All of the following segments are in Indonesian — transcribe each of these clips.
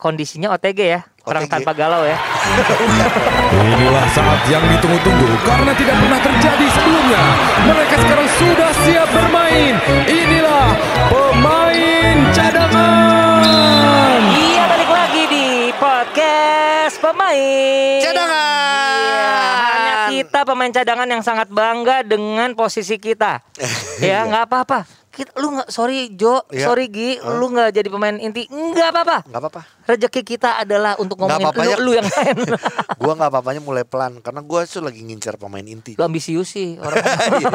kondisinya OTG ya, orang OTG. tanpa galau ya. Inilah saat yang ditunggu-tunggu karena tidak pernah terjadi sebelumnya. Mereka sekarang sudah siap bermain. Inilah pemain cadangan. Iya balik lagi di podcast pemain. Cadangan. Iya, kita pemain cadangan yang sangat bangga dengan posisi kita. ya nggak apa-apa. Kita, lu nggak sorry Jo, Iya. sorry Gi, lu nggak jadi pemain inti, nggak apa-apa. Nggak apa-apa. Rezeki kita adalah untuk ngomongin apa-apanya. lu, lu yang lain. Gua nggak apa-apanya mulai pelan karena gua tuh lagi ngincar pemain inti. lu ambisius sih orang.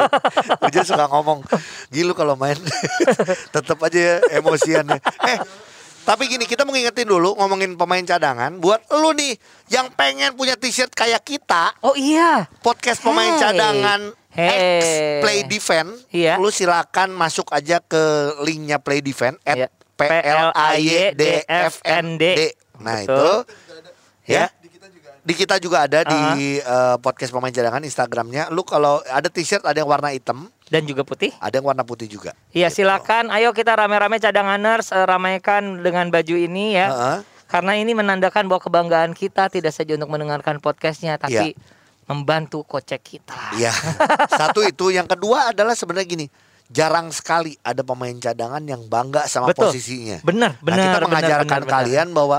Gue juga suka ngomong Gilu kalau main Tetap aja ya emosiannya Eh tapi gini kita mau ngingetin dulu ngomongin pemain cadangan buat lu nih yang pengen punya t-shirt kayak kita Oh iya. podcast pemain Hey. cadangan Hey. X Play Defend Iya. lu silakan masuk aja ke linknya Play Defend at Iya. P L A Y D F N D nah Betul. itu Ya. Di kita juga ada di eh, podcast pemain cadangan Instagramnya lu kalau ada t-shirt ada yang warna hitam Dan juga putih. ada yang warna putih juga Iya silakan, ayo kita rame-rame cadanganers eh, ramaikan dengan baju ini ya. Heeh. Karena ini menandakan bahwa kebanggaan kita tidak saja untuk mendengarkan podcastnya, tapi membantu kocek kita. Iya. Satu itu, yang kedua adalah sebenarnya gini, jarang sekali ada pemain cadangan yang bangga sama Betul. posisinya. Benar, nah, benar, kita benar, mengajarkan benar, benar. kalian bahwa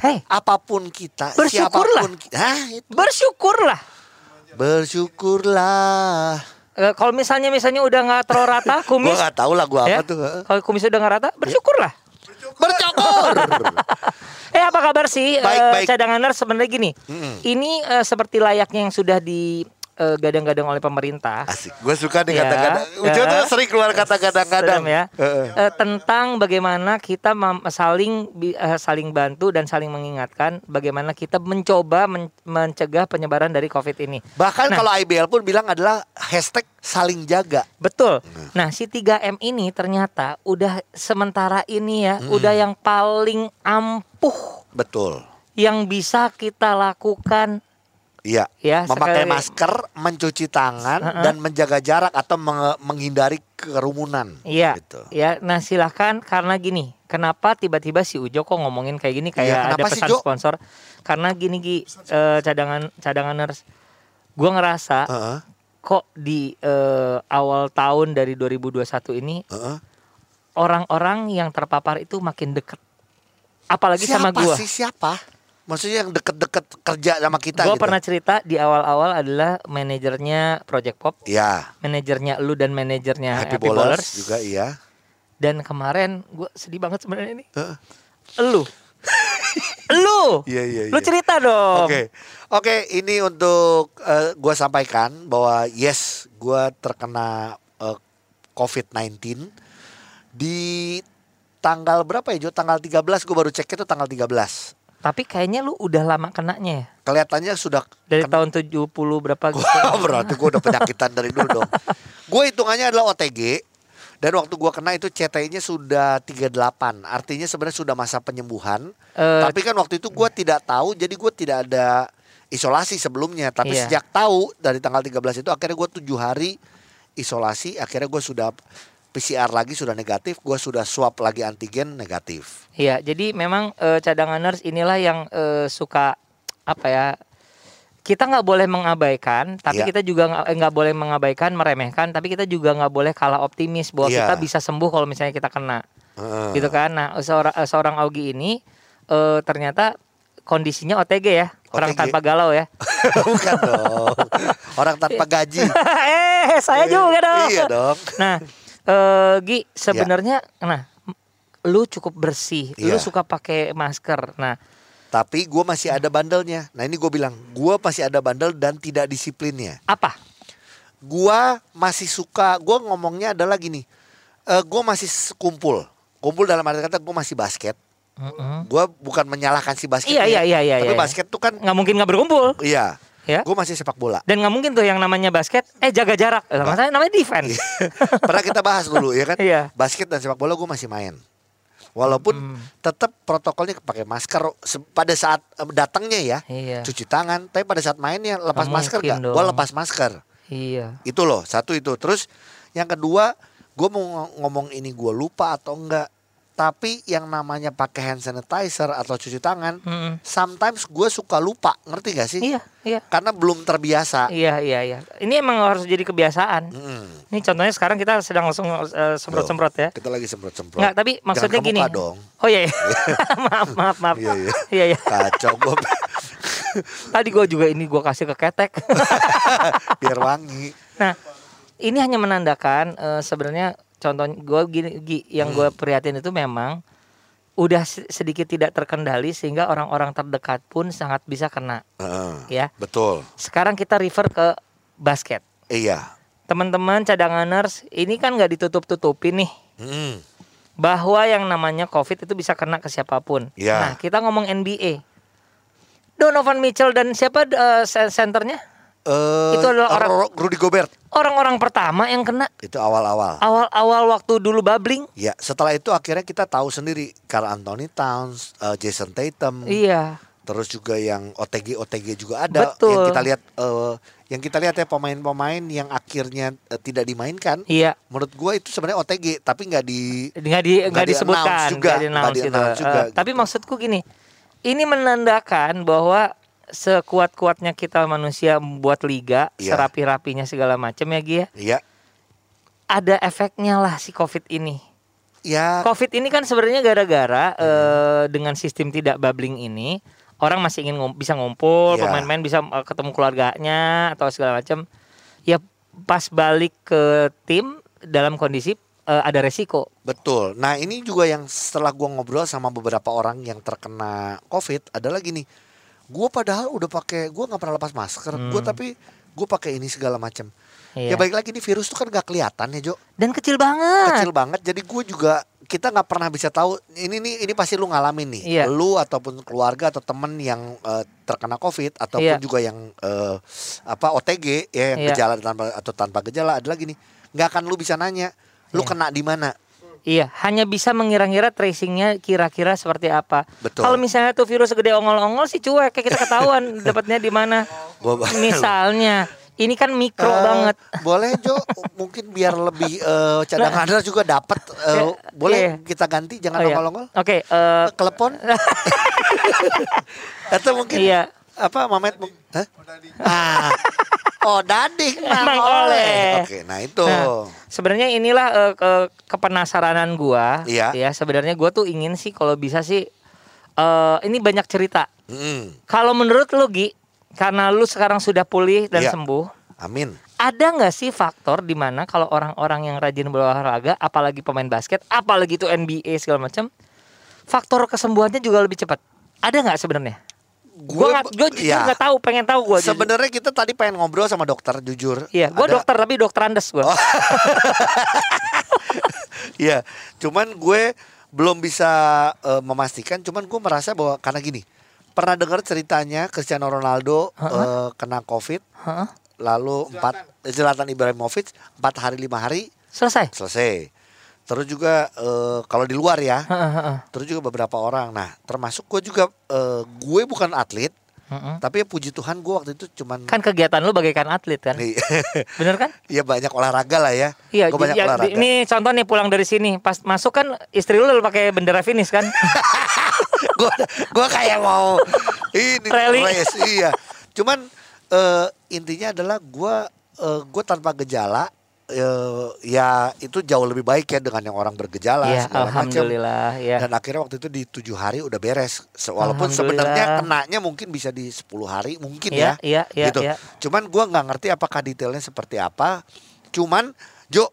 Hei, apa pun kita, Bersyukurlah. siapa pun kita, Hah, itu. bersyukurlah. bersyukurlah. Eh, kalau misalnya misalnya udah nggak terlalu rata kumis, Gua nggak tahu lagu apa ya, tuh. heeh. kalau kumis udah nggak rata, bersyukurlah. Bersyukur. Eh apa kabar sih Baik, eh, baik. cadanganers sebenarnya gini, Mm-mm. ini eh, seperti layaknya yang sudah di eh, gadang-gadang oleh pemerintah. Asik. Gue suka nih Ya, kata-kata. ya. Ujo tuh sering keluar kata kadang-kadang. Ya. Heeh. Eh, tentang bagaimana kita saling eh, saling bantu dan saling mengingatkan bagaimana kita mencoba men- mencegah penyebaran dari Covid ini. Bahkan Nah. kalau IBL pun bilang adalah hashtag saling jaga. Betul. Nah, si 3M ini ternyata udah sementara ini ya, Hmm. udah yang paling ampuh Betul. yang bisa kita lakukan Iya. ya. Memakai sekali- masker, mencuci tangan, Heeh. dan menjaga jarak atau menghindari kerumunan. Iya. Gitu. Ya, nah silahkan karena gini, kenapa tiba-tiba si Ujo kok ngomongin kayak gini kayak Iya, ada pesan Jo? sponsor? Karena gini Gi, eh, cadangan cadanganers, gua ngerasa Heeh, kok di eh, awal tahun dari 2021 ini orang-orang yang terpapar itu makin deket. Apalagi sama siapa gua. sih siapa? Maksudnya yang deket-deket kerja sama kita Gua gitu? pernah cerita di awal-awal adalah manajernya Project Pop, Iya. manajernya lu dan manajernya Happy, Happy, Bowlers Bowlers. juga iya. Dan kemarin gua sedih banget sebenarnya ini. Heeh. Lu. lu. Iya, iya, Lu iya. cerita dong. Oke, oke. Ini untuk eh, gua sampaikan bahwa yes, gua terkena eh, COVID-19 di tanggal berapa ya Jo? Tanggal 13 gua baru cek itu tanggal 13. Tapi kayaknya lu udah lama kenanya ya. Kelihatannya sudah Dari kena- tahun 70 berapa gitu. Berarti gue udah penyakitan dari dulu dong. Gue hitungannya adalah OTG dan waktu gue kena itu CT-nya sudah 38. Artinya sebenarnya sudah masa penyembuhan. Eh, Tapi kan waktu itu gue tidak tahu jadi gue tidak ada isolasi sebelumnya. Tapi Iya. sejak tahu dari tanggal 13 itu akhirnya gue tujuh hari isolasi. Akhirnya gue sudah PCR lagi sudah negatif. Gue sudah swab lagi antigen negatif. Iya, jadi memang eh, cadanganers inilah yang eh, suka apa ya? Kita nggak boleh mengabaikan, tapi Iya. kita juga nggak eh, nggak boleh mengabaikan, meremehkan, tapi kita juga nggak boleh kalah optimis bahwa Iya. kita bisa sembuh kalau misalnya kita kena, Heeh. gitu kan? Nah, seorang seorang Augie ini eh, ternyata kondisinya OTG ya, orang OTG. tanpa galau ya. Bukan dong. Orang tanpa gaji. eh, saya juga dong. Iya dong. Nah, eh Gi, sebenarnya nah m- lu cukup bersih, lu Iya. suka pakai masker. Nah, Tapi gue masih ada bandelnya. Nah ini gue bilang, gue masih ada bandel dan tidak disiplinnya. apa? Gue masih suka, gue ngomongnya adalah gini, eh gue masih kumpul. Kumpul dalam arti kata gue masih basket. Mm-mm. Gue bukan menyalahkan si basket. Iya, iya, iya, iya, Tapi iya. basket tuh kan, Nggak mungkin nggak berkumpul, iya. Ya. Gue masih sepak bola. Dan nggak mungkin tuh yang namanya basket, eh jaga jarak. Eh, Maksudnya namanya defense. Pernah kita bahas dulu ya kan? Iya. Basket dan sepak bola gue masih main. Walaupun Hmm. tetap protokolnya pakai masker pada saat eh, datangnya ya, Iya. cuci tangan. Tapi pada saat mainnya lepas Nggak masker gak? Gue lepas masker. Iya. Itu loh, satu itu. Terus yang kedua, gue mau ng- ngomong ini gue lupa atau enggak. Tapi yang namanya pakai hand sanitizer atau cuci tangan, Mm-mm. sometimes gue suka lupa, ngerti gak sih? Iya, iya. Karena belum terbiasa. Iya, iya, iya. Ini emang harus jadi kebiasaan. Mm. Ini contohnya sekarang kita sedang langsung eh, semprot-semprot ya. Kita lagi semprot-semprot. Enggak, tapi maksudnya Jangan gini. dong. Oh iya, iya. maaf, maaf, maaf. Iya, iya. Iya, iya. Kacau gue Tadi gue juga ini gue kasih ke ketek. biar wangi. nah, ini hanya menandakan eh, sebenarnya contoh gue gini Gi, yang gue prihatin itu memang udah se- sedikit tidak terkendali sehingga orang-orang terdekat pun sangat bisa kena Heeh, ya. Betul. Sekarang kita refer ke basket. Iya. Teman-teman cadanganers, ini kan nggak ditutup-tutupin nih Mm. bahwa yang namanya COVID itu bisa kena ke siapa pun. Iya. Nah, kita ngomong NBA. Donovan Mitchell dan siapa sen- senternya? Eh, Itu adalah orang- Rudy Gobert. Orang-orang pertama yang kena Itu awal-awal. awal-awal waktu dulu bubbling. Ya, setelah itu akhirnya kita tahu sendiri Carl Anthony Towns, eh, Jason Tatum, Iya. terus juga yang OTG OTG juga ada Betul. yang kita lihat eh, yang kita lihat ya pemain-pemain yang akhirnya eh, tidak dimainkan. Iya. Menurut gua itu sebenarnya OTG tapi nggak di nggak di nggak disebutkan juga, nggak di-announce nggak gitu. di-announce juga, tapi gitu. maksudku gini ini menandakan bahwa sekuat-kuatnya kita manusia membuat liga Iya. serapi-rapinya segala macam ya Gia ya ada efeknya lah si covid ini ya covid ini kan sebenarnya gara-gara Hmm. eh, dengan sistem tidak bubbling ini orang masih ingin ngum- bisa ngumpul Iya. pemain-pemain bisa eh, ketemu keluarganya atau segala macam ya pas balik ke tim dalam kondisi eh, ada resiko betul. Nah, ini juga yang setelah gua ngobrol sama beberapa orang yang terkena Covid adalah gini. Gua padahal udah pakai gua nggak pernah lepas masker, Hmm. tapi gua pakai ini segala macam. Iya. Ya baik lagi nih virus tuh kan nggak kelihatan ya, Jo. dan kecil banget kecil banget jadi gue juga kita nggak pernah bisa tahu ini nih ini pasti lu ngalamin nih Iya. lu ataupun keluarga atau temen yang eh, terkena covid ataupun Iya. juga yang eh, apa OTG ya yang Iya. gejala tanpa atau tanpa gejala adalah gini nggak akan lu bisa nanya lu Iya. kena di mana Iya, hanya bisa mengira-ngira tracingnya kira-kira seperti apa. Betul. Kalau misalnya tuh virus segede ongol-ongol sih cuek, kayak kita ketahuan dapatnya di mana. Misalnya, ini kan mikro Eh, banget. boleh Jo mungkin biar lebih eh, cadangan juga dapat eh, Iya. boleh Iya. kita ganti jangan Oh, iya. ongol-ongol Oke, eh, telepon atau mungkin Iya. apa Mamet Hah? ah oh dading Mang Mang oleh Oleh. oke nah itu Nah, sebenarnya inilah eh, ke- kepenasaranan gua. Iya. Ya, sebenarnya gua tuh ingin sih kalau bisa sih eh ini banyak cerita. Mm, Kalau menurut lu Gi, karena lu sekarang sudah pulih dan Iya. sembuh, amin ada nggak sih faktor di mana kalau orang-orang yang rajin berolahraga, apalagi pemain basket, apalagi itu NBA segala macam, faktor kesembuhannya juga lebih cepat. Ada nggak sebenarnya? Gua nggak, gue jujur ya. nggak tahu, pengen tahu gue. sebenarnya kita tadi pengen ngobrol sama dokter jujur Iya, gue Ada- dokter tapi dokter Andes gue. Oh. Iya, cuman gue belum bisa eh, memastikan. Cuman gue merasa bahwa karena gini, pernah dengar ceritanya Cristiano Ronaldo eh, kena COVID, Heeh. lalu empat Zlatan Ibrahimovic empat hari lima hari Selesai. selesai. Terus juga eh, kalau di luar ya, Heeh, heeh, terus juga beberapa orang. Nah, termasuk gue juga eh, gue bukan atlet, heeh. tapi ya puji Tuhan gue waktu itu cuman Kan kegiatan lu bagaikan atlet kan? Nih, Bener kan? ya banyak olahraga lah ya. Iya, gue banyak ya, olahraga. ini contoh nih pulang dari sini, pas masuk kan istri lu pakai bendera finish kan? gue gue kayak mau ini Rally. race iya cuman eh, intinya adalah gue eh, gue tanpa gejala eh, ya itu jauh lebih baik ya dengan yang orang bergejala Iya, segala macam alhamdulillah ya. dan akhirnya waktu itu di tujuh hari udah beres walaupun sebenarnya kenanya mungkin bisa di 10 hari mungkin Iya, ya iya, iya, gitu iya. cuman gue nggak ngerti apakah detailnya seperti apa cuman Jo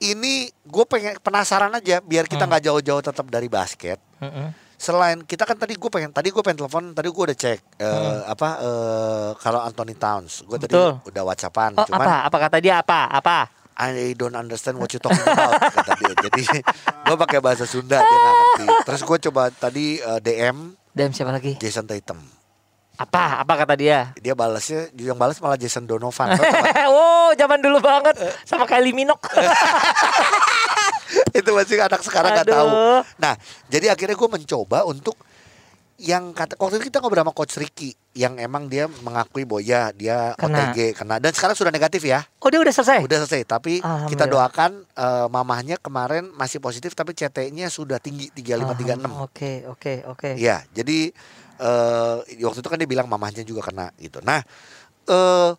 ini gue pengen penasaran aja biar kita Hmm. nggak jauh-jauh tetap dari basket Heeh. selain kita kan tadi gue pengen tadi gue pengen telepon tadi gue udah cek eh, apa eh kalau Anthony Towns gue tadi Hmm. Udah whatsappan Oh, cuman apa? Apa kata dia apa? Apa? I don't understand what you talking about kata dia. Jadi gue pakai bahasa Sunda dia nggak ngerti. Terus gue coba tadi eh, DM Dan siapa lagi? Jason Tatum. Apa? Apa kata dia? dia balasnya yang balas malah Jason Donovan. Oh, zaman dulu banget. Sama Kylie Minogue. itu masih anak sekarang nggak tahu. Nah jadi akhirnya gue mencoba untuk yang kata waktu itu kita ngobrol sama coach Ricky yang emang dia mengakui bahwa ya dia Kena. OTG kena dan sekarang sudah negatif ya. Oh dia udah selesai. Udah selesai, tapi kita doakan eh, mamahnya kemarin masih positif tapi CT-nya sudah tinggi 3536. Ah, Oke oke oke. Iya, jadi eh waktu itu kan dia bilang mamahnya juga kena gitu. Nah, eh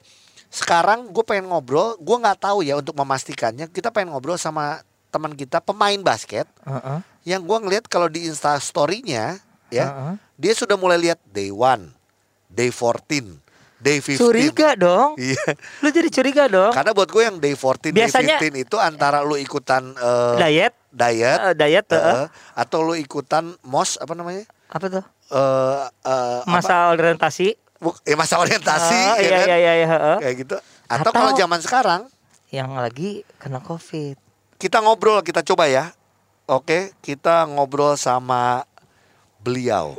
sekarang gue pengen ngobrol, gue nggak tahu ya untuk memastikannya. Kita pengen ngobrol sama teman kita pemain basket Heeh, yang gue ngeliat kalau di Insta Story-nya ya, heeh. dia sudah mulai lihat day one, day 14, day 15. Curiga dong. Iya. Lu jadi curiga dong. Karena buat gue yang day 14, Biasanya- day 15 itu antara lu ikutan eh, Diet. diet, Eh, diet eh, heeh. atau lu ikutan mos apa namanya? Apa tuh? Eh eh, apa? Masa orientasi. Buk- ya masa orientasi Oh, ya iya, kan? iya iya iya heeh. kayak gitu atau, Atau- kalau zaman sekarang Yang lagi kena covid. kita ngobrol kita coba ya oke kita ngobrol sama beliau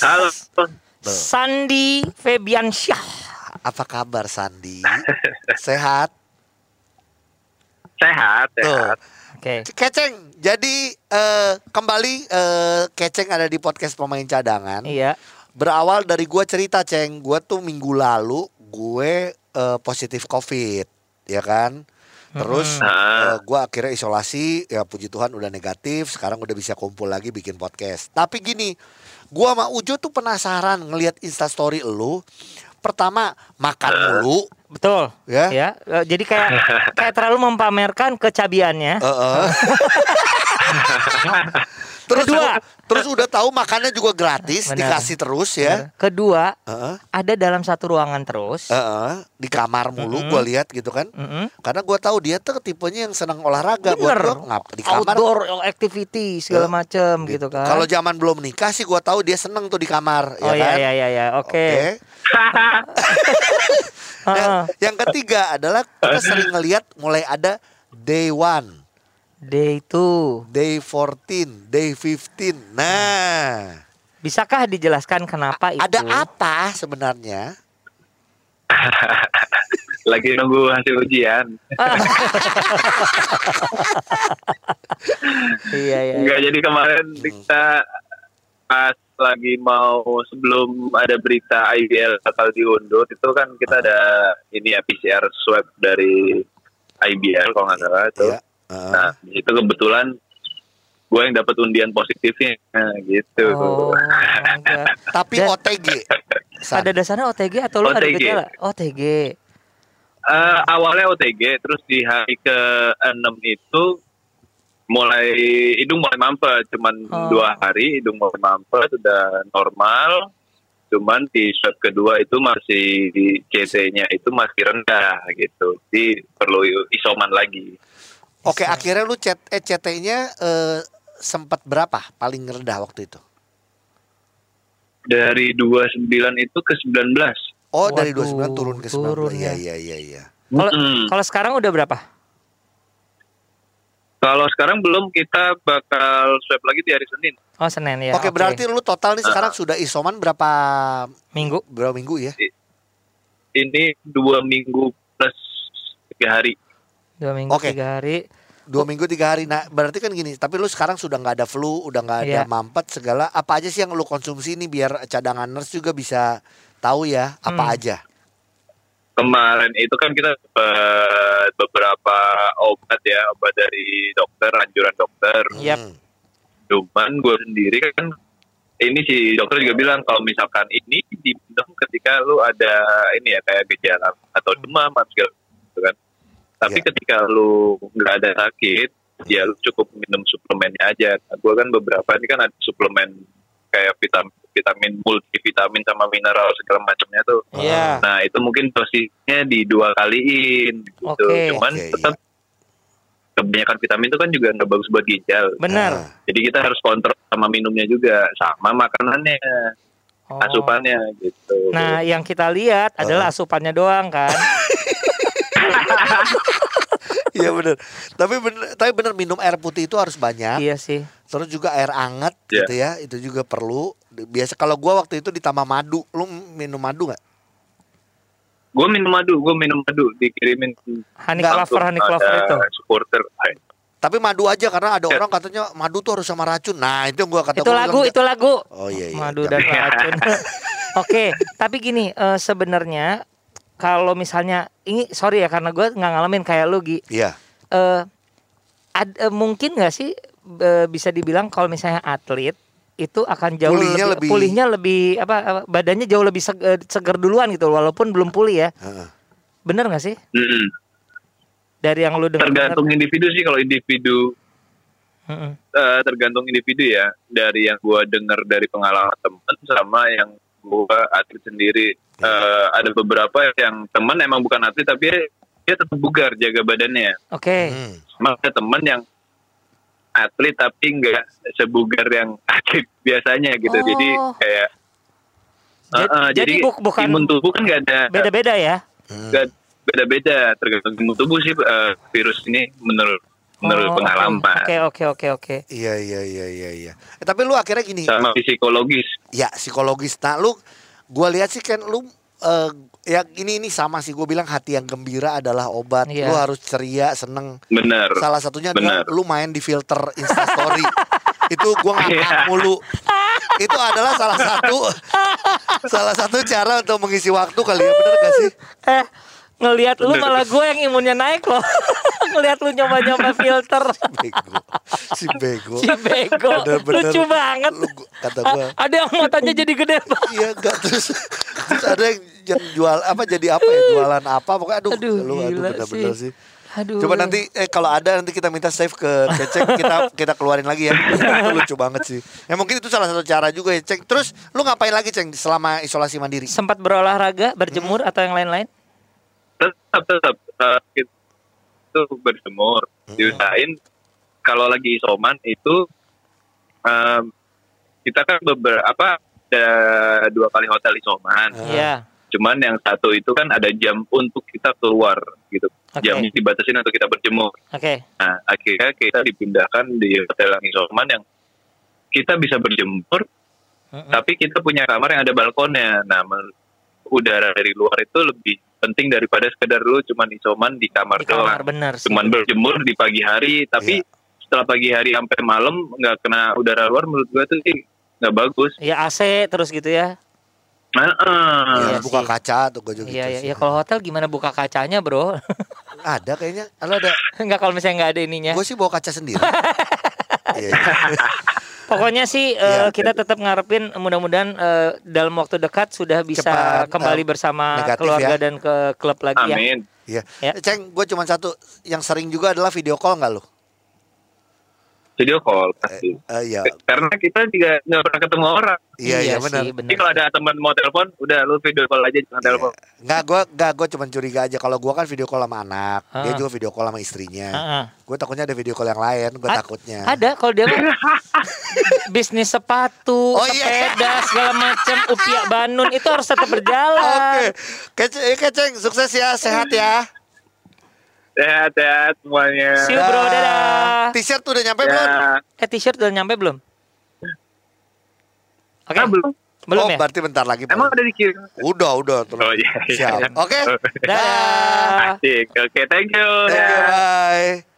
Halo. Sandi Febiansyah. apa kabar Sandi sehat Sehat, tuh sehat. Oke. Keceng jadi eh, kembali eh, Keceng ada di podcast pemain cadangan Iya. berawal dari gua cerita ceng gua tuh minggu lalu gue eh, positif covid ya kan terus Ah. eh, gua akhirnya isolasi ya puji Tuhan udah negatif sekarang udah bisa kumpul lagi bikin podcast tapi gini gua sama Ujo tuh penasaran ngelihat instastory lu pertama makan mulu Betul. Ya. Ya. Eh, Jadi kayak kayak terlalu mempamerkan kecabiannya. Eh, eh. Kedua. terus udah tahu makannya juga gratis Benar. dikasih terus ya Kedua, Heeh, ada dalam satu ruangan terus. heeh, di kamar mulu Mm-mm. gua lihat gitu kan Mm-mm. Karena gue tahu dia tuh tipenya yang senang olahraga. Buat Bener. gua ngap di kamar. Outdoor activity segala Eh, macem gitu kan. Kalau zaman belum nikah sih gue tahu dia seneng tuh di kamar. Oh ya iya kan? iya iya iya. Oke. Yang, Heeh. yang ketiga adalah kita sering ngelihat mulai ada day one, Day 2. day 14, day 15. Nah, Bisakah dijelaskan kenapa itu? ada apa sebenarnya? Lagi nunggu hasil ujian. Iya iya. Enggak jadi kemarin kita pas lagi mau sebelum ada berita IBL bakal diundur itu kan kita ada ini ya PCR swab dari IBL kalau nggak salah itu. Ya. Nah di situ kebetulan gue yang dapat undian positifnya gitu. Oh, enggak. Tapi Dan- OTG. San. Pada dasarnya OTG atau lu ada OTG. gejala? OTG. Eh, awalnya OTG, terus di hari ke-6 itu mulai hidung mulai mampet, cuman Oh. dua hari hidung mulai mampet sudah normal, cuman di swab kedua itu masih di CT-nya itu masih rendah gitu, jadi perlu isoman lagi. Oke, akhirnya lu chat eh CT-nya eh, sempat berapa paling rendah waktu itu? Dari 29 itu ke 19. Oh, dari Waduh, 29 turun ke 19. turun Iya, ya. iya, iya, iya. Kalau Mm-mm. kalau sekarang udah berapa? Kalau sekarang belum kita bakal swab lagi di hari Senin. Oh Senin ya. Oke, berarti lu total nih sekarang Ah. sudah isoman berapa minggu. berapa minggu ya? Ini dua minggu plus tiga hari. Dua minggu Oke. tiga hari. Dua minggu tiga hari. Nah, berarti kan gini. Tapi lu sekarang sudah nggak ada flu, udah nggak ada Iya. mampet segala. Apa aja sih yang lu konsumsi nih biar cadangan nurse juga bisa tahu ya apa Hmm. aja? kemarin itu kan kita dapat beberapa obat ya obat dari dokter anjuran dokter Yap. Hmm. cuman gue sendiri kan ini si dokter juga bilang kalau misalkan ini diminum ketika lu ada ini ya kayak gejala atau demam atau segala gitu kan tapi Iya. ketika lu nggak ada sakit ya lu cukup minum suplemennya aja nah, gue kan beberapa ini kan ada suplemen kayak vitamin vitamin multivitamin sama mineral segala macamnya tuh Iya. Nah itu mungkin dosisnya di dua kaliin gitu. Oke. Cuman Oke, tetap kebanyakan vitamin itu kan juga nggak bagus buat ginjal. Benar. Ah. Jadi kita harus kontrol sama minumnya juga, sama makanannya, Oh. asupannya gitu. Nah, yang kita lihat adalah asupannya doang kan. Iya bener. Tapi bener, tapi bener minum air putih itu harus banyak. iya sih. Terus juga air anget Iya. gitu ya, itu juga perlu. Biasa kalau gua waktu itu ditambah madu, lu minum madu nggak? gue minum madu, gue minum madu dikirimin Honey Nggak, clover, honey clover itu. supporter. Tapi madu aja karena ada Ya. orang katanya madu tuh harus sama racun. Nah, itu yang gua kata Itu gua lagu, bilang, itu lagu. Oh iya iya. Madu jangan. dan racun. Oke, tapi gini, eh, sebenarnya kalau misalnya ini sorry ya karena gue nggak ngalamin kayak lu Gi. Iya. Eh, ad- eh, mungkin nggak sih eh, bisa dibilang kalau misalnya atlet itu akan jauh Pulihnya lebih, lebih- pulihnya lebih apa, badannya jauh lebih seg- eh, seger duluan gitu walaupun belum pulih ya. Heeh. Bener nggak sih? Mm-mm. Dari yang lu dengar. Tergantung individu sih kalau individu Heeh. eh, tergantung individu ya dari yang gua dengar dari pengalaman temen sama yang gua atlet sendiri Eh, ada beberapa yang teman emang bukan atlet tapi dia tetap bugar jaga badannya Oke. Hmm. sama ada temen yang atlet tapi nggak sebugar yang atlet biasanya gitu Oh. jadi kayak Eh, eh, jadi buk- bukan- imun tubuh kan nggak ada Beda-beda ya. Hmm. nggak beda-beda tergantung imun tubuh sih eh, virus ini menurut menurut Oh, pengalaman Oke, oke, oke, oke. Iya iya iya iya iya. Eh, tapi lu akhirnya gini, sama psikologis ya psikologis. Nah, lu gua lihat sih kan lu eh, ya ini ini sama sih gue bilang hati yang gembira adalah obat. Iya. Lu harus ceria, seneng. benar Salah satunya adalah Benar. lu main di filter Instastory. itu gua ngakak Iya. mulu. Itu adalah salah satu salah satu cara untuk mengisi waktu kali ya, bener gak sih? Eh, ngelihat lu Bener. malah gue yang imunnya naik loh. ngelihat lu nyoba-nyoba filter. Bego. Si bego. Si bego. Bener-bener. Lucu banget. Lu, kata gua. A- ada yang matanya jadi gede banget. Iya enggak terus terus ada yang, yang jual apa jadi apa ya jualan apa pokoknya aduh, Aduh, lu aduh bener-bener sih. sih. Aduh. Coba nanti eh kalau ada nanti kita minta save ke Cecek kita kita keluarin lagi ya. itu lucu banget sih. Ya mungkin itu salah satu cara juga ya Cek. Terus lu ngapain lagi Ceng selama isolasi mandiri? sempat berolahraga, berjemur Hmm. atau yang lain-lain? Tetap tetap eh, itu berjemur Hmm. diusahain kalau lagi isoman itu em, kita kan beberapa ada dua kali hotel isoman Ah. Iya. cuman yang satu itu kan ada jam untuk kita keluar gitu Oke. jamnya dibatasin untuk kita berjemur Oke. nah akhirnya kita dipindahkan di hotel yang isoman yang kita bisa berjemur Mm-mm. tapi kita punya kamar yang ada balkonnya. Nah, udara dari luar itu lebih penting daripada sekedar lu cuman isoman di kamar, Di kamar doang. bener sih. Cuman berjemur di pagi hari, tapi Iya. setelah pagi hari sampai malam nggak kena udara luar menurut gua tuh sih nggak bagus. Ya AC terus gitu ya. Nah, eh. Ya, Iya buka sih. kaca tuh gue juga Iya, gitu iya. sih. Ya kalau hotel gimana buka kacanya, Bro? Ada kayaknya. Kalau ada Enggak kalau misalnya nggak ada ininya. gue sih bawa kaca sendiri. Iya. Pokoknya sih eh, Iya. kita tetap ngarepin mudah-mudahan eh, dalam waktu dekat sudah bisa Cepat, kembali eh, bersama negatif keluarga ya. dan ke klub lagi ya. Amin. Iya. Ya. Ceng, gue cuma satu yang sering juga adalah video call nggak lu? Video call pasti. Eh, iya. Karena kita juga nggak pernah ketemu orang. Iya, iya benar. sih, Jadi kalau ada teman mau telepon, udah lu video call aja jangan telepon. Nggak, gue nggak gue cuma curiga aja. Kalau gue kan video call sama anak, dia Ah. juga video call sama istrinya. Heeh. Gue takutnya ada video call yang lain, gue A- takutnya. Ada kalau dia bisnis sepatu, Oh, iya. sepeda segala macam, upia Banun itu harus tetap berjalan. Oke, Kece, eh, Keceng, sukses ya, sehat ya. Sehat-sehat semuanya. See you, bro. Dadah. T-shirt udah nyampe belum? Ya. Eh t-shirt udah nyampe belum? Oke. Ah, belum. Belum oh, ya? berarti bentar lagi. Emang ada dikirim? Udah, udah. terus. Oh iya. iya. Siap. Oke. Dadah. Asik. Oke, thank you. Thank you, bye.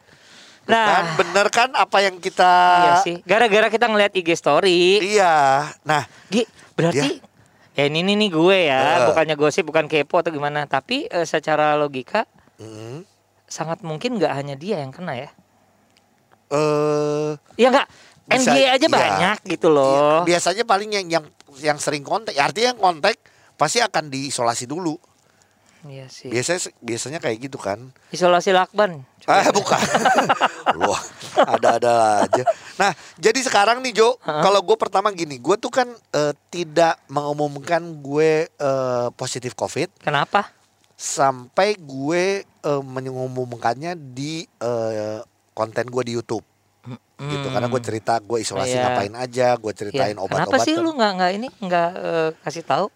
Nah, Kan bener kan apa yang kita iya sih. Gara-gara kita ngeliat IG story, Iya. Nah, Gi, berarti ya ini nih, nih gue ya, Heeh. bukannya gosip, bukan kepo atau gimana, tapi eh, secara logika mm, sangat mungkin nggak hanya dia yang kena ya. eh Ya nggak, NBA aja iya. banyak gitu loh. iya, biasanya paling yang yang yang sering kontak, ya artinya yang kontak pasti akan diisolasi dulu. Iya sih. Biasanya biasanya kayak gitu kan. Isolasi lakban. Ah, bukan. Wah, ada-ada aja. Nah, jadi sekarang nih Jo, Hah? kalau gue pertama gini, gue tuh kan eh, tidak mengumumkan gue eh, positif COVID Kenapa? Sampai gue eh, mengumumkannya di eh, konten gue di YouTube. Gitu, karena gue cerita gue isolasi Iya. ngapain aja, gue Iya. ceritain Kenapa obat-obatan. sih lu nggak nggak ini nggak eh, kasih tahu?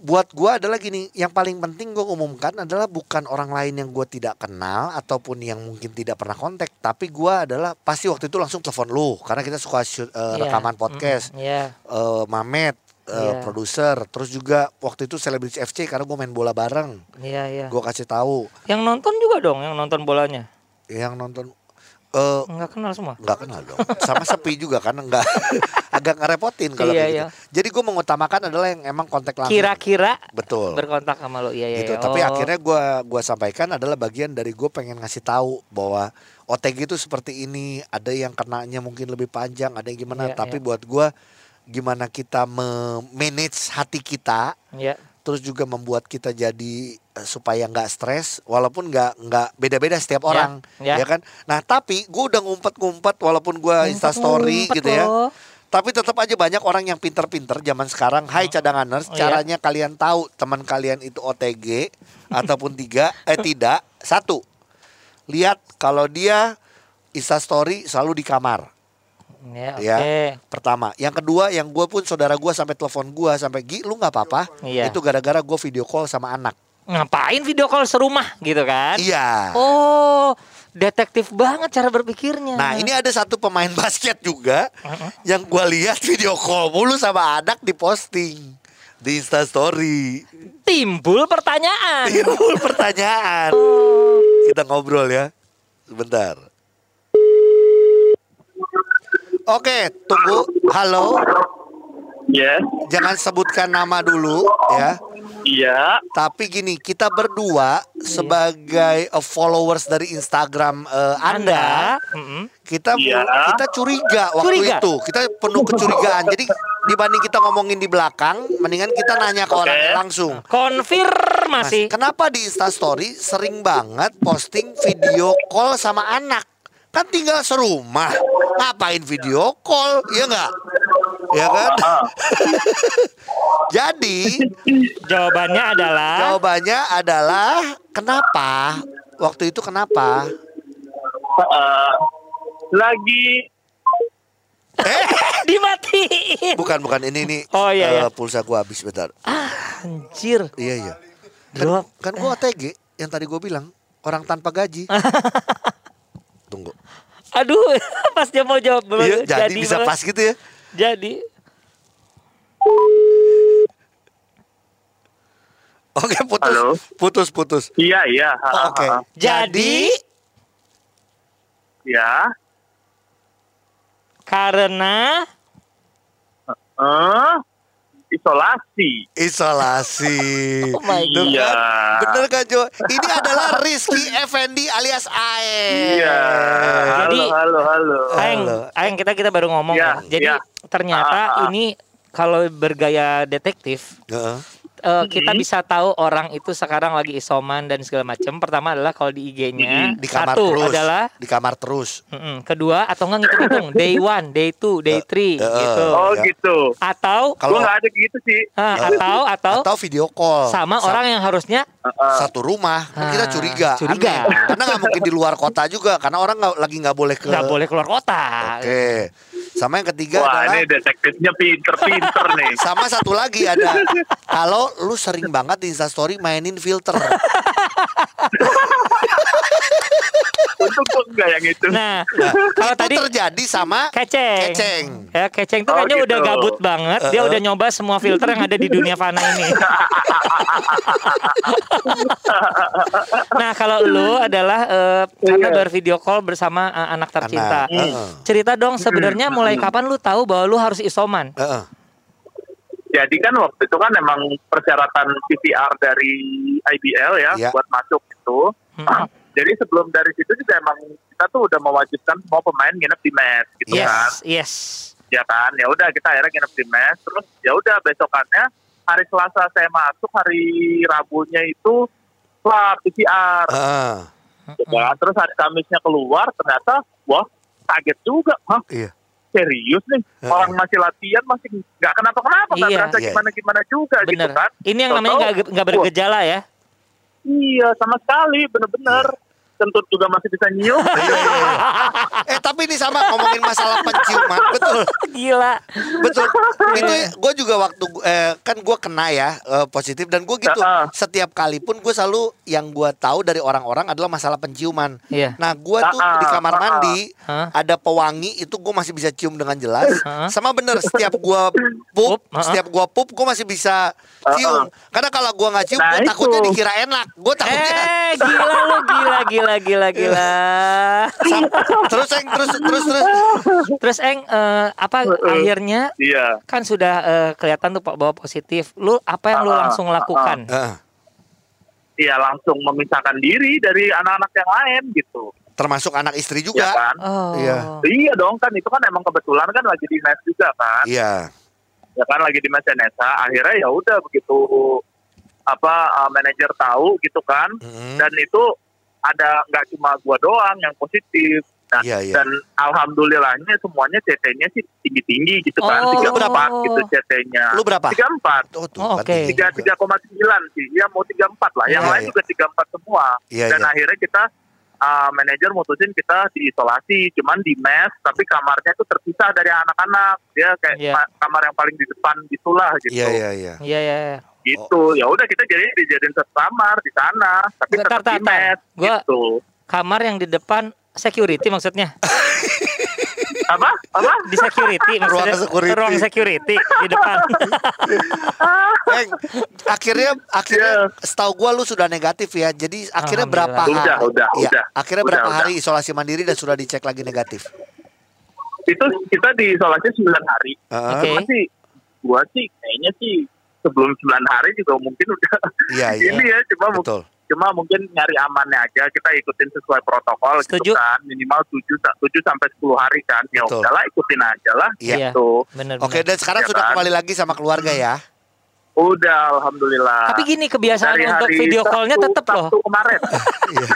Buat gua adalah gini, yang paling penting gue umumkan adalah bukan orang lain yang gue tidak kenal ataupun yang mungkin tidak pernah kontak, tapi gua adalah pasti waktu itu langsung telepon lu karena kita suka shoot, eh, Iya. rekaman podcast, Mm, Iya. eh, Mamet, eh, Iya. produser, terus juga waktu itu Celebrity FC karena gue main bola bareng. Iya iya. Gue kasih tahu Yang nonton juga dong, yang nonton bolanya. yang nonton eh Enggak kenal semua. nggak kenal dong sama sepi juga kan nggak agak ngerepotin kalau Iya, kayak gitu. iya. jadi gue mengutamakan adalah yang emang kontak langsung Kira-kira betul berkontak sama lo. Iya iya. gitu iya. tapi Oh. akhirnya gua gua sampaikan adalah bagian dari gue pengen ngasih tahu bahwa OTG itu seperti ini ada yang kenanya mungkin lebih panjang ada yang gimana Iya, tapi iya. buat gua gimana kita manage hati kita Iya. terus juga membuat kita jadi eh, supaya nggak stres walaupun nggak nggak beda-beda setiap Ya, orang ya. ya kan nah tapi gue udah ngumpet-ngumpet walaupun gua insta story gitu ya loh. tapi tetap aja banyak orang yang pinter-pinter zaman sekarang. Hai cadanganers, Oh, iya. caranya kalian tahu teman kalian itu OTG ataupun tiga, eh tidak. Satu, lihat kalau dia Insta story selalu di kamar. Ya, oke. Ya. Pertama, yang kedua, yang gue pun saudara gue sampai telepon gue sampai Gi, lu nggak apa-apa? Iya. Itu gara-gara gue video call sama anak. Ngapain video call serumah gitu kan? Iya. Oh, detektif banget cara berpikirnya. Nah ini ada satu pemain basket juga yang gue lihat video call mulu sama anak di posting di Insta Story. timbul pertanyaan. Timbul pertanyaan. Kita ngobrol ya. Sebentar. Oke, tunggu. Halo. Ya, Jangan sebutkan nama dulu ya. iya. Tapi gini, kita berdua sebagai uh, followers dari Instagram uh, Anda, Mm-mm. kita Iya. kita curiga waktu Curiga? itu. Kita penuh kecurigaan. Jadi dibanding kita ngomongin di belakang, mendingan kita nanya ke Oke. orangnya langsung. Mas, konfirmasi. kenapa di Instastory sering banget posting video call sama anak? Kan tinggal serumah. Ngapain video call? Iya nggak? Ya kan? Jadi Jawabannya adalah jawabannya adalah kenapa? Waktu itu kenapa? Eh, lagi Eh, dimatiin. bukan bukan ini ini. Oh, iya, eh, iya. pulsa gua habis bentar. Anjir. Iya iya. Kan, kan gua OTG yang tadi gua bilang orang tanpa gaji. Aduh, pas dia mau jawab Iya, jadi, bisa banget. pas gitu ya. Jadi Oke, putus. Halo? Putus, putus. iya iya. Oh, Oke. ha. jadi Ya. karena Eh, isolasi. isolasi. Oh my God. kan? Iya. Bener kan Jo? Ini adalah Rizky Effendi alias Ae. Iya. Jadi- halo, halo. Aeng, Halo. Aeng kita kita baru ngomong Ya, ya. Jadi ya. ternyata Ah, ah, ah. ini kalau bergaya detektif Heeh. Eh, kita Mhm. bisa tahu orang itu sekarang lagi isoman dan segala macam. Pertama adalah kalau di IG-nya Di kamar satu terus. adalah Di kamar terus. mm-mm, kedua atau enggak ngitung-ngitung day one, day two, day three eh, eh. gitu. Oh Ya. gitu. Atau Kalau nggak ada gitu sih. ah, atau atau atau video call sama Sa- orang yang harusnya Heeh. satu rumah kan kita Ah, curiga curiga. Aneh. karena nggak mungkin di luar kota juga karena orang nggak lagi nggak boleh ke nggak boleh keluar kota. oke sama yang ketiga Wah adalah ini detektifnya pinter-pinter nih. sama satu lagi ada kalau lu sering banget di Instastory mainin filter Untung gua enggak yang itu. Nah, kalau itu tadi terjadi sama keceng. Keceng. Ya, keceng tuh Oh, kayaknya udah gitu. gabut banget. Dia Uh-uh. udah nyoba semua filter yang ada di dunia fana ini. nah, kalau lu adalah eh, karena Iya. bervideo call bersama eh, anak tercinta. Anak, heeh. Cerita dong sebenarnya mulai kapan lu tahu bahwa lu harus isoman? Heeh. Jadi kan waktu itu kan emang persyaratan PCR dari IBL ya Iya. buat masuk itu. Mm-mm. Jadi sebelum dari situ juga emang kita tuh udah mewajibkan semua pemain nginep di mes gitu kan. Yes, yes. Ya kan. Ya udah kita akhirnya nginep di mes terus ya udah besokannya hari Selasa saya masuk, hari Rabunya itu swab PCR. Heeh. Ya, terus hari Kamisnya keluar ternyata wah kaget juga. Hah, Iya. serius nih orang masih latihan masih nggak kenapa-kenapa nggak Iya. berasa Iya. gimana gimana juga gitu Bener. kan Ini yang namanya Tahu-tahu, nggak nggak bergejala ya? iya sama sekali bener-bener kentut juga masih bisa nyium. Iya, iya, iya. eh tapi ini sama ngomongin masalah penciuman, betul. Gila. Betul. itu gue juga waktu eh, kan gue kena ya eh, positif dan gue gitu. Heeh. Setiap kali pun gue selalu yang gue tahu dari orang-orang adalah masalah penciuman. Iya. Nah gue tuh Heeh, di kamar mandi Hah? ada pewangi itu gue masih bisa cium dengan jelas. Heeh. Sama bener setiap gue Pup, setiap gue pup gue masih bisa cium. Karena kalau gue nggak cium, Nah, gue takutnya dikira enak. Gue takutnya. Eh, gila lu, gila, gila, gila, gila. Sam- terus Eng, terus terus terus. Terus Eng, eh, apa akhirnya Iya. kan sudah eh, kelihatan tuh Pak bahwa positif. Lu apa yang lu Ah, langsung lakukan? Heeh. Iya langsung memisahkan diri dari anak-anak yang lain gitu. termasuk anak istri Ya juga. kan? Oh. Iya. Iya dong kan itu kan emang kebetulan kan lagi di mes juga kan. Iya. Ya kan lagi di mes Nesa. Akhirnya ya udah begitu apa uh, manajer tahu gitu kan. Mhm. Dan itu ada nggak cuma gua doang yang positif. Nah, Iya, iya. Dan alhamdulillahnya semuanya CT-nya sih tinggi-tinggi gitu kan. Oh. Tiga berapa? gitu CT-nya. Lu berapa? Tiga empat. Oh, tuh, Oh, tiga tiga koma sembilan sih ya mau tiga empat lah yang Iya, lain iya. juga tiga empat semua Iya, dan iya. akhirnya kita uh, manajer mutusin kita diisolasi cuman di mes tapi kamarnya itu terpisah dari anak-anak dia kayak Iya. ma- kamar yang paling di depan gitulah gitu Iya iya iya. Iya, iya. Gitu ya udah kita jadi dijadiin satu kamar di sana tapi tetap di mes. Gua- gitu Kamar yang di depan security maksudnya. apa apa Di security maksudnya. Ruang security. Ruang security di depan. Eng, akhirnya akhirnya Iya. setahu gua lu sudah negatif ya. Jadi akhirnya berapa hari? Udah, udah, Iya, udah. Akhirnya Udah, berapa udah. hari isolasi mandiri dan sudah dicek lagi negatif? itu kita diisolasi 9 hari Heeh. Oke. Cuma sih gua sih kayaknya sih sebelum 9 hari juga mungkin udah Iya, iya. ini ya cuma mungkin Betul. cuma mungkin nyari amannya aja kita ikutin sesuai protokol Setuju. gitu kan minimal 7 7 sampai 10 hari kan ya udahlah ikutin aja lah Iya. gitu Bener, Oke, bener. dan sekarang Iya sudah kan? kembali lagi sama keluarga ya. udah alhamdulillah Tapi gini kebiasaan Dari untuk video call-nya tetap loh. Sabtu kemarin Iya.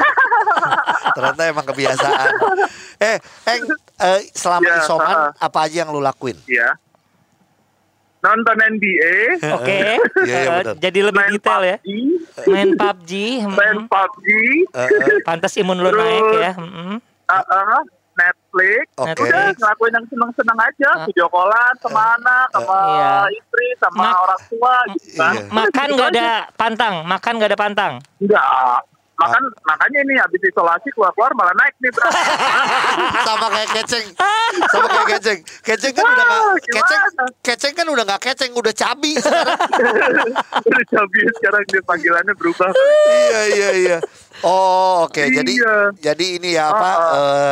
Ternyata emang kebiasaan. eh, Eng, eh, selama Iya, isoman heeh. apa aja yang lu lakuin? ya nonton NBA Oke. Iya, Eh, betul. Jadi lebih main detail ya. PUBG, Main PUBG. hmm. main PUBG Eh, eh, Pantas imun lu naik ya. hmm. uh, uh, Netflix Oke. udah ngelakuin yang seneng-seneng aja Ah. video callan sama anak sama Iya. istri sama Ma- orang tua gitu kan Iya. Makan nggak ada pantang, makan nggak ada pantang. enggak makan makanya ini habis isolasi keluar-keluar malah naik nih bro. Sama kayak keceng. Sama kayak keceng. Keceng kan udah nggak Wah, keceng keceng kan udah nggak keceng udah cabi sekarang. Udah cabi sekarang dia panggilannya berubah. Iya iya iya oh oke jadi Iya. jadi ini ya apa Ah,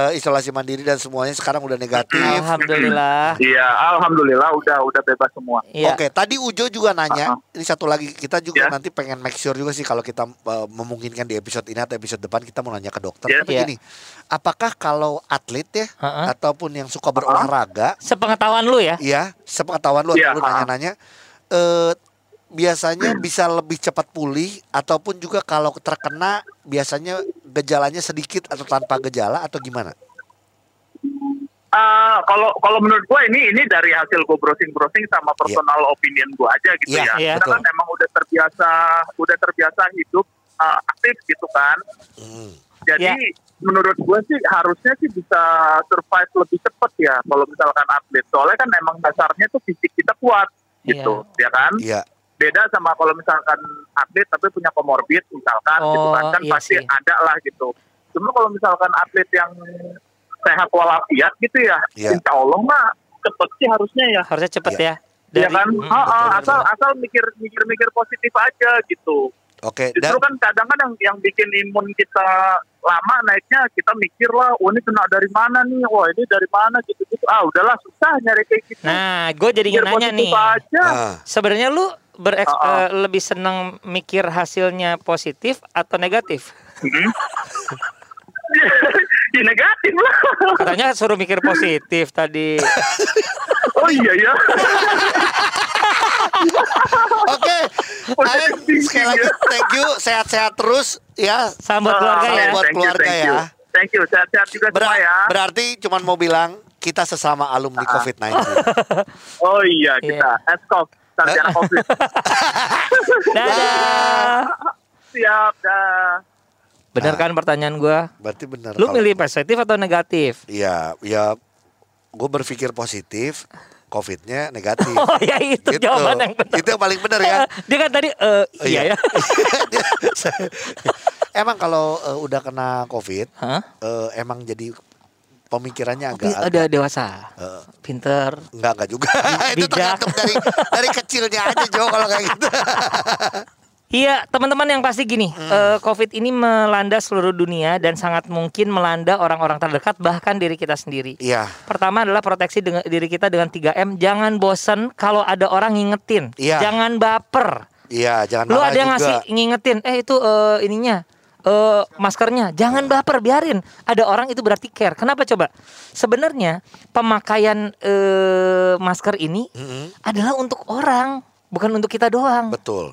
eh, isolasi mandiri dan semuanya sekarang udah negatif Alhamdulillah. iya alhamdulillah udah udah bebas semua Iya. Oke, tadi Ujo juga nanya, Ah, ini satu lagi kita juga Ya. nanti pengen make sure juga sih kalau kita eh, memungkinkan di episode ini atau episode depan kita mau nanya ke dokter. Ya. Tapi Ya. gini, apakah kalau atlet ya Heeh. ataupun yang suka berolahraga, Sepengetahuan lu ya. ya sepengetahuan lu Ya, atau lu nanya-nanya, eh, biasanya bisa lebih cepat pulih ataupun juga kalau terkena biasanya gejalanya sedikit atau tanpa gejala atau gimana? Ah, kalau kalau menurut gue ini ini dari hasil gue browsing browsing sama personal opinion gue aja gitu Iya, ya. iya. Kita kan memang udah terbiasa udah terbiasa hidup ah, aktif gitu kan. Hmm. Jadi Ya. menurut gue sih harusnya sih bisa survive lebih cepat ya kalau misalkan atlet. Soalnya kan memang dasarnya tuh fisik kita kuat gitu, ya kan? Iya, Beda sama kalau misalkan atlet tapi punya komorbid misalkan gitu Oh, kan kan iya pasti sih. ada lah gitu. Cuma kalau misalkan atlet yang sehat walafiat gitu ya, Iya. insya Allah mah cepet sih harusnya ya. Harusnya cepet Iya. ya. ya kan? Hmm, Ah, ah, betul, asal betul. asal mikir mikir mikir positif aja gitu. oke. Dan Justru kan kadang kan yang yang bikin imun kita lama naiknya kita mikir lah, oh ini kena dari mana nih, wah ini dari mana gitu gitu. Ah udahlah susah nyari kayak gitu. Nah, gue jadi Mikir nanya nih. aja. Ah, Sebenarnya lu bereks- Ah, ah. eh, lebih senang mikir hasilnya positif atau negatif? Hmm. ya negatif lah. Katanya suruh mikir positif tadi. Oh iya ya. Oke, Aeng, thinking sekali lagi ya. thank you, sehat-sehat terus ya. Salam buat keluarga Ah, ya. buat thank you, keluarga ya. Thank you, sehat-sehat juga Ber- semua ya. Berarti cuman mau bilang kita sesama alumni Ah. COVID-19. Oh iya kita, Eskov, sarjana COVID. Dadah. Siap, dah. Bener Nah. kan pertanyaan gua? Berarti benar. Lu milih positif atau negatif? Iya, ya gue berpikir positif, covidnya negatif. Oh ya itu Gitu. jawaban yang benar. Itu yang paling benar ya. Dia kan tadi eh, Oh, iya ya. emang kalau eh, udah kena covid, Hah? eh, emang jadi pemikirannya Tapi agak, ada dewasa, Eh, pinter. enggak enggak juga. itu tergantung dari dari kecilnya aja Jo kalau kayak gitu. Iya, teman-teman yang pasti gini, Hmm. eh, COVID ini melanda seluruh dunia dan sangat mungkin melanda orang-orang terdekat bahkan diri kita sendiri. Iya, Pertama adalah proteksi dengan diri kita dengan 3M. Jangan bosen kalau ada orang ngingetin. Iya. Jangan baper. iya jangan Lu ada yang juga. ngasih ngingetin, eh itu eh, ininya eh maskernya. Jangan baper, biarin. Ada orang itu berarti care. Kenapa coba? Sebenarnya pemakaian eh, masker ini Mm-mm, adalah untuk orang, bukan untuk kita doang. betul.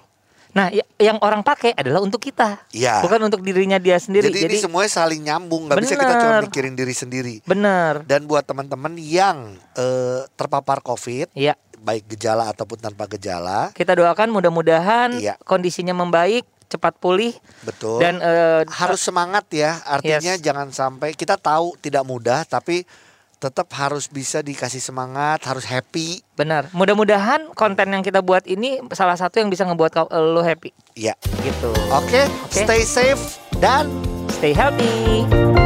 Nah, ya- yang orang pakai adalah untuk kita, Iya. bukan untuk dirinya dia sendiri. Jadi, ini semuanya saling nyambung, nggak bisa kita cuma mikirin diri sendiri. benar. Dan buat teman-teman yang eh, terpapar covid, Ya, baik gejala ataupun tanpa gejala, kita doakan mudah-mudahan Iya. kondisinya membaik, cepat pulih betul. dan eh, harus semangat ya. Artinya Yes. jangan sampai kita tahu tidak mudah, tapi tetap harus bisa dikasih semangat, harus happy. benar. Mudah-mudahan konten yang kita buat ini salah satu yang bisa ngebuat kau, lo happy Ya, gitu. oke. Oke. Stay safe dan Stay healthy.